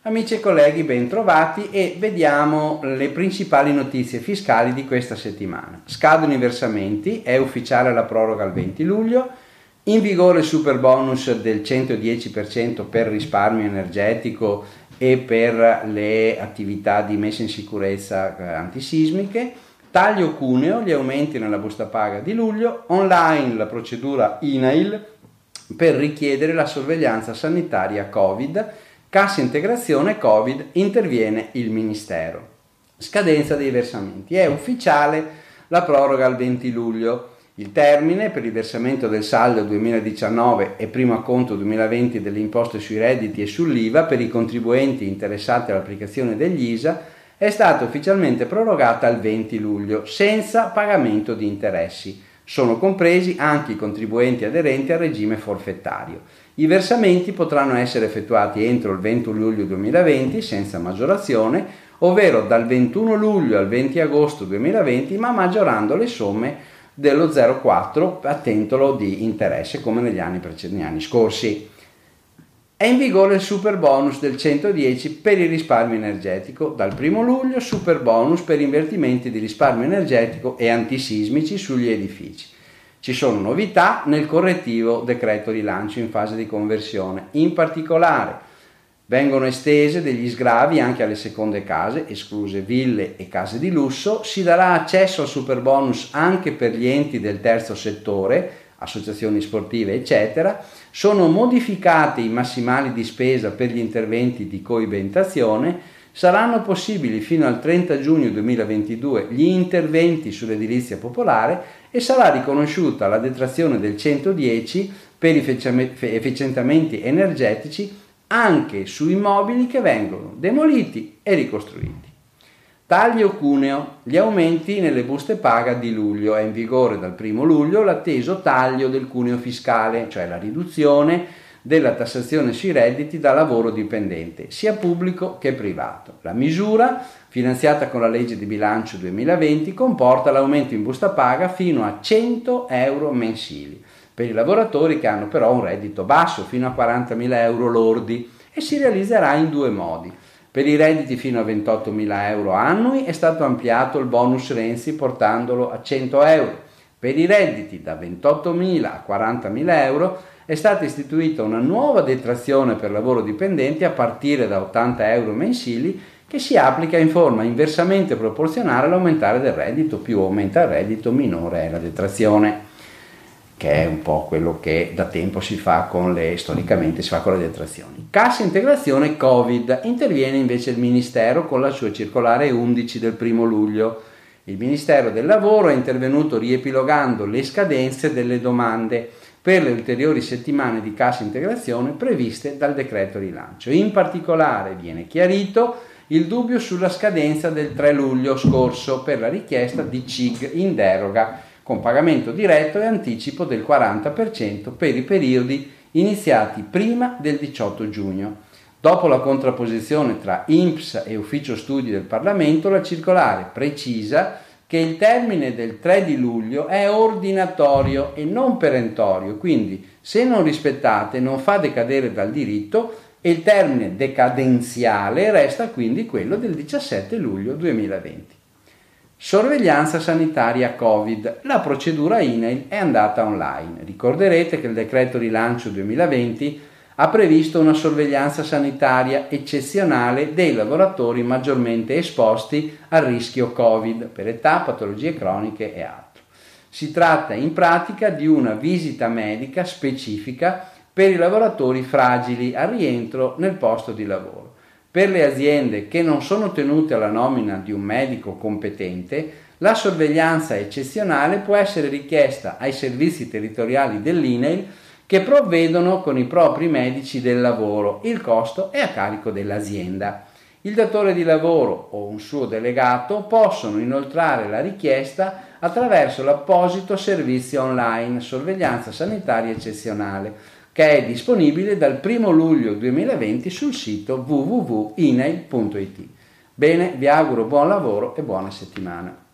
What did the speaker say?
Amici e colleghi, ben trovati e vediamo le principali notizie fiscali di questa settimana. Scadono i versamenti, è ufficiale la proroga al 20 luglio, in vigore il super bonus del 110% per risparmio energetico e per le attività di messa in sicurezza eh, antisismiche, taglio cuneo, gli aumenti nella busta paga di luglio, online la procedura INAIL per richiedere la sorveglianza sanitaria Covid, Cassa integrazione Covid interviene il Ministero. Scadenza dei versamenti. È ufficiale la proroga al 20 luglio. Il termine per il versamento del saldo 2019 e primo acconto 2020 delle imposte sui redditi e sull'IVA per i contribuenti interessati all'applicazione degli ISA è stato ufficialmente prorogata al 20 luglio senza pagamento di interessi. Sono compresi anche i contribuenti aderenti al regime forfettario. I versamenti potranno essere effettuati entro il 20 luglio 2020 senza maggiorazione, ovvero dal 21 luglio al 20 agosto 2020, ma maggiorando le somme dello 0,4 a titolo di interesse come negli anni precedenti, anni scorsi. È in vigore il super bonus del 110 per il risparmio energetico. Dal 1 luglio super bonus per invertimenti di risparmio energetico e antisismici sugli edifici. Ci sono novità nel correttivo decreto rilancio in fase di conversione. In particolare vengono estese degli sgravi anche alle seconde case, escluse ville e case di lusso, si darà accesso al super bonus anche per gli enti del terzo settore, associazioni sportive eccetera, sono modificati i massimali di spesa per gli interventi di coibentazione, saranno possibili fino al 30 giugno 2022 gli interventi sull'edilizia popolare e sarà riconosciuta la detrazione del 110 per i efficientamenti energetici anche su immobili che vengono demoliti e ricostruiti. Taglio cuneo. Gli aumenti nelle buste paga di luglio. È in vigore dal 1 luglio l'atteso taglio del cuneo fiscale, cioè la riduzione della tassazione sui redditi da lavoro dipendente, sia pubblico che privato. La misura, finanziata con la legge di bilancio 2020, comporta l'aumento in busta paga fino a 100 euro mensili per i lavoratori che hanno però un reddito basso, fino a 40.000 euro lordi, e si realizzerà in due modi. Per i redditi fino a 28.000 euro annui è stato ampliato il bonus Renzi portandolo a 100 euro. Per i redditi da 28.000 a 40.000 euro è stata istituita una nuova detrazione per lavoro dipendente a partire da 80 euro mensili che si applica in forma inversamente proporzionale all'aumentare del reddito, più aumenta il reddito minore è la detrazione, che è un po' quello che da tempo si fa con le, storicamente si fa con le detrazioni. Cassa integrazione Covid, interviene invece il Ministero con la sua circolare 11 del primo luglio. Il Ministero del Lavoro è intervenuto riepilogando le scadenze delle domande per le ulteriori settimane di cassa integrazione previste dal decreto rilancio. In particolare viene chiarito il dubbio sulla scadenza del 3 luglio scorso per la richiesta di CIG in deroga con pagamento diretto e anticipo del 40% per i periodi iniziati prima del 18 giugno. Dopo la contrapposizione tra INPS e Ufficio Studi del Parlamento, la circolare precisa che il termine del 3 di luglio è ordinatorio e non perentorio, quindi se non rispettate non fa decadere dal diritto e il termine decadenziale resta quindi quello del 17 luglio 2020. Sorveglianza sanitaria Covid. La procedura INAIL è andata online. Ricorderete che il decreto rilancio 2020 ha previsto una sorveglianza sanitaria eccezionale dei lavoratori maggiormente esposti al rischio Covid per età, patologie croniche e altro. Si tratta in pratica di una visita medica specifica per i lavoratori fragili al rientro nel posto di lavoro. Per le aziende che non sono tenute alla nomina di un medico competente, la sorveglianza eccezionale può essere richiesta ai servizi territoriali dell'INEIL che provvedono con i propri medici del lavoro. Il costo è a carico dell'azienda. Il datore di lavoro o un suo delegato possono inoltrare la richiesta attraverso l'apposito servizio online sorveglianza sanitaria eccezionale che è disponibile dal 1 luglio 2020 sul sito www.inail.it. Bene, vi auguro buon lavoro e buona settimana.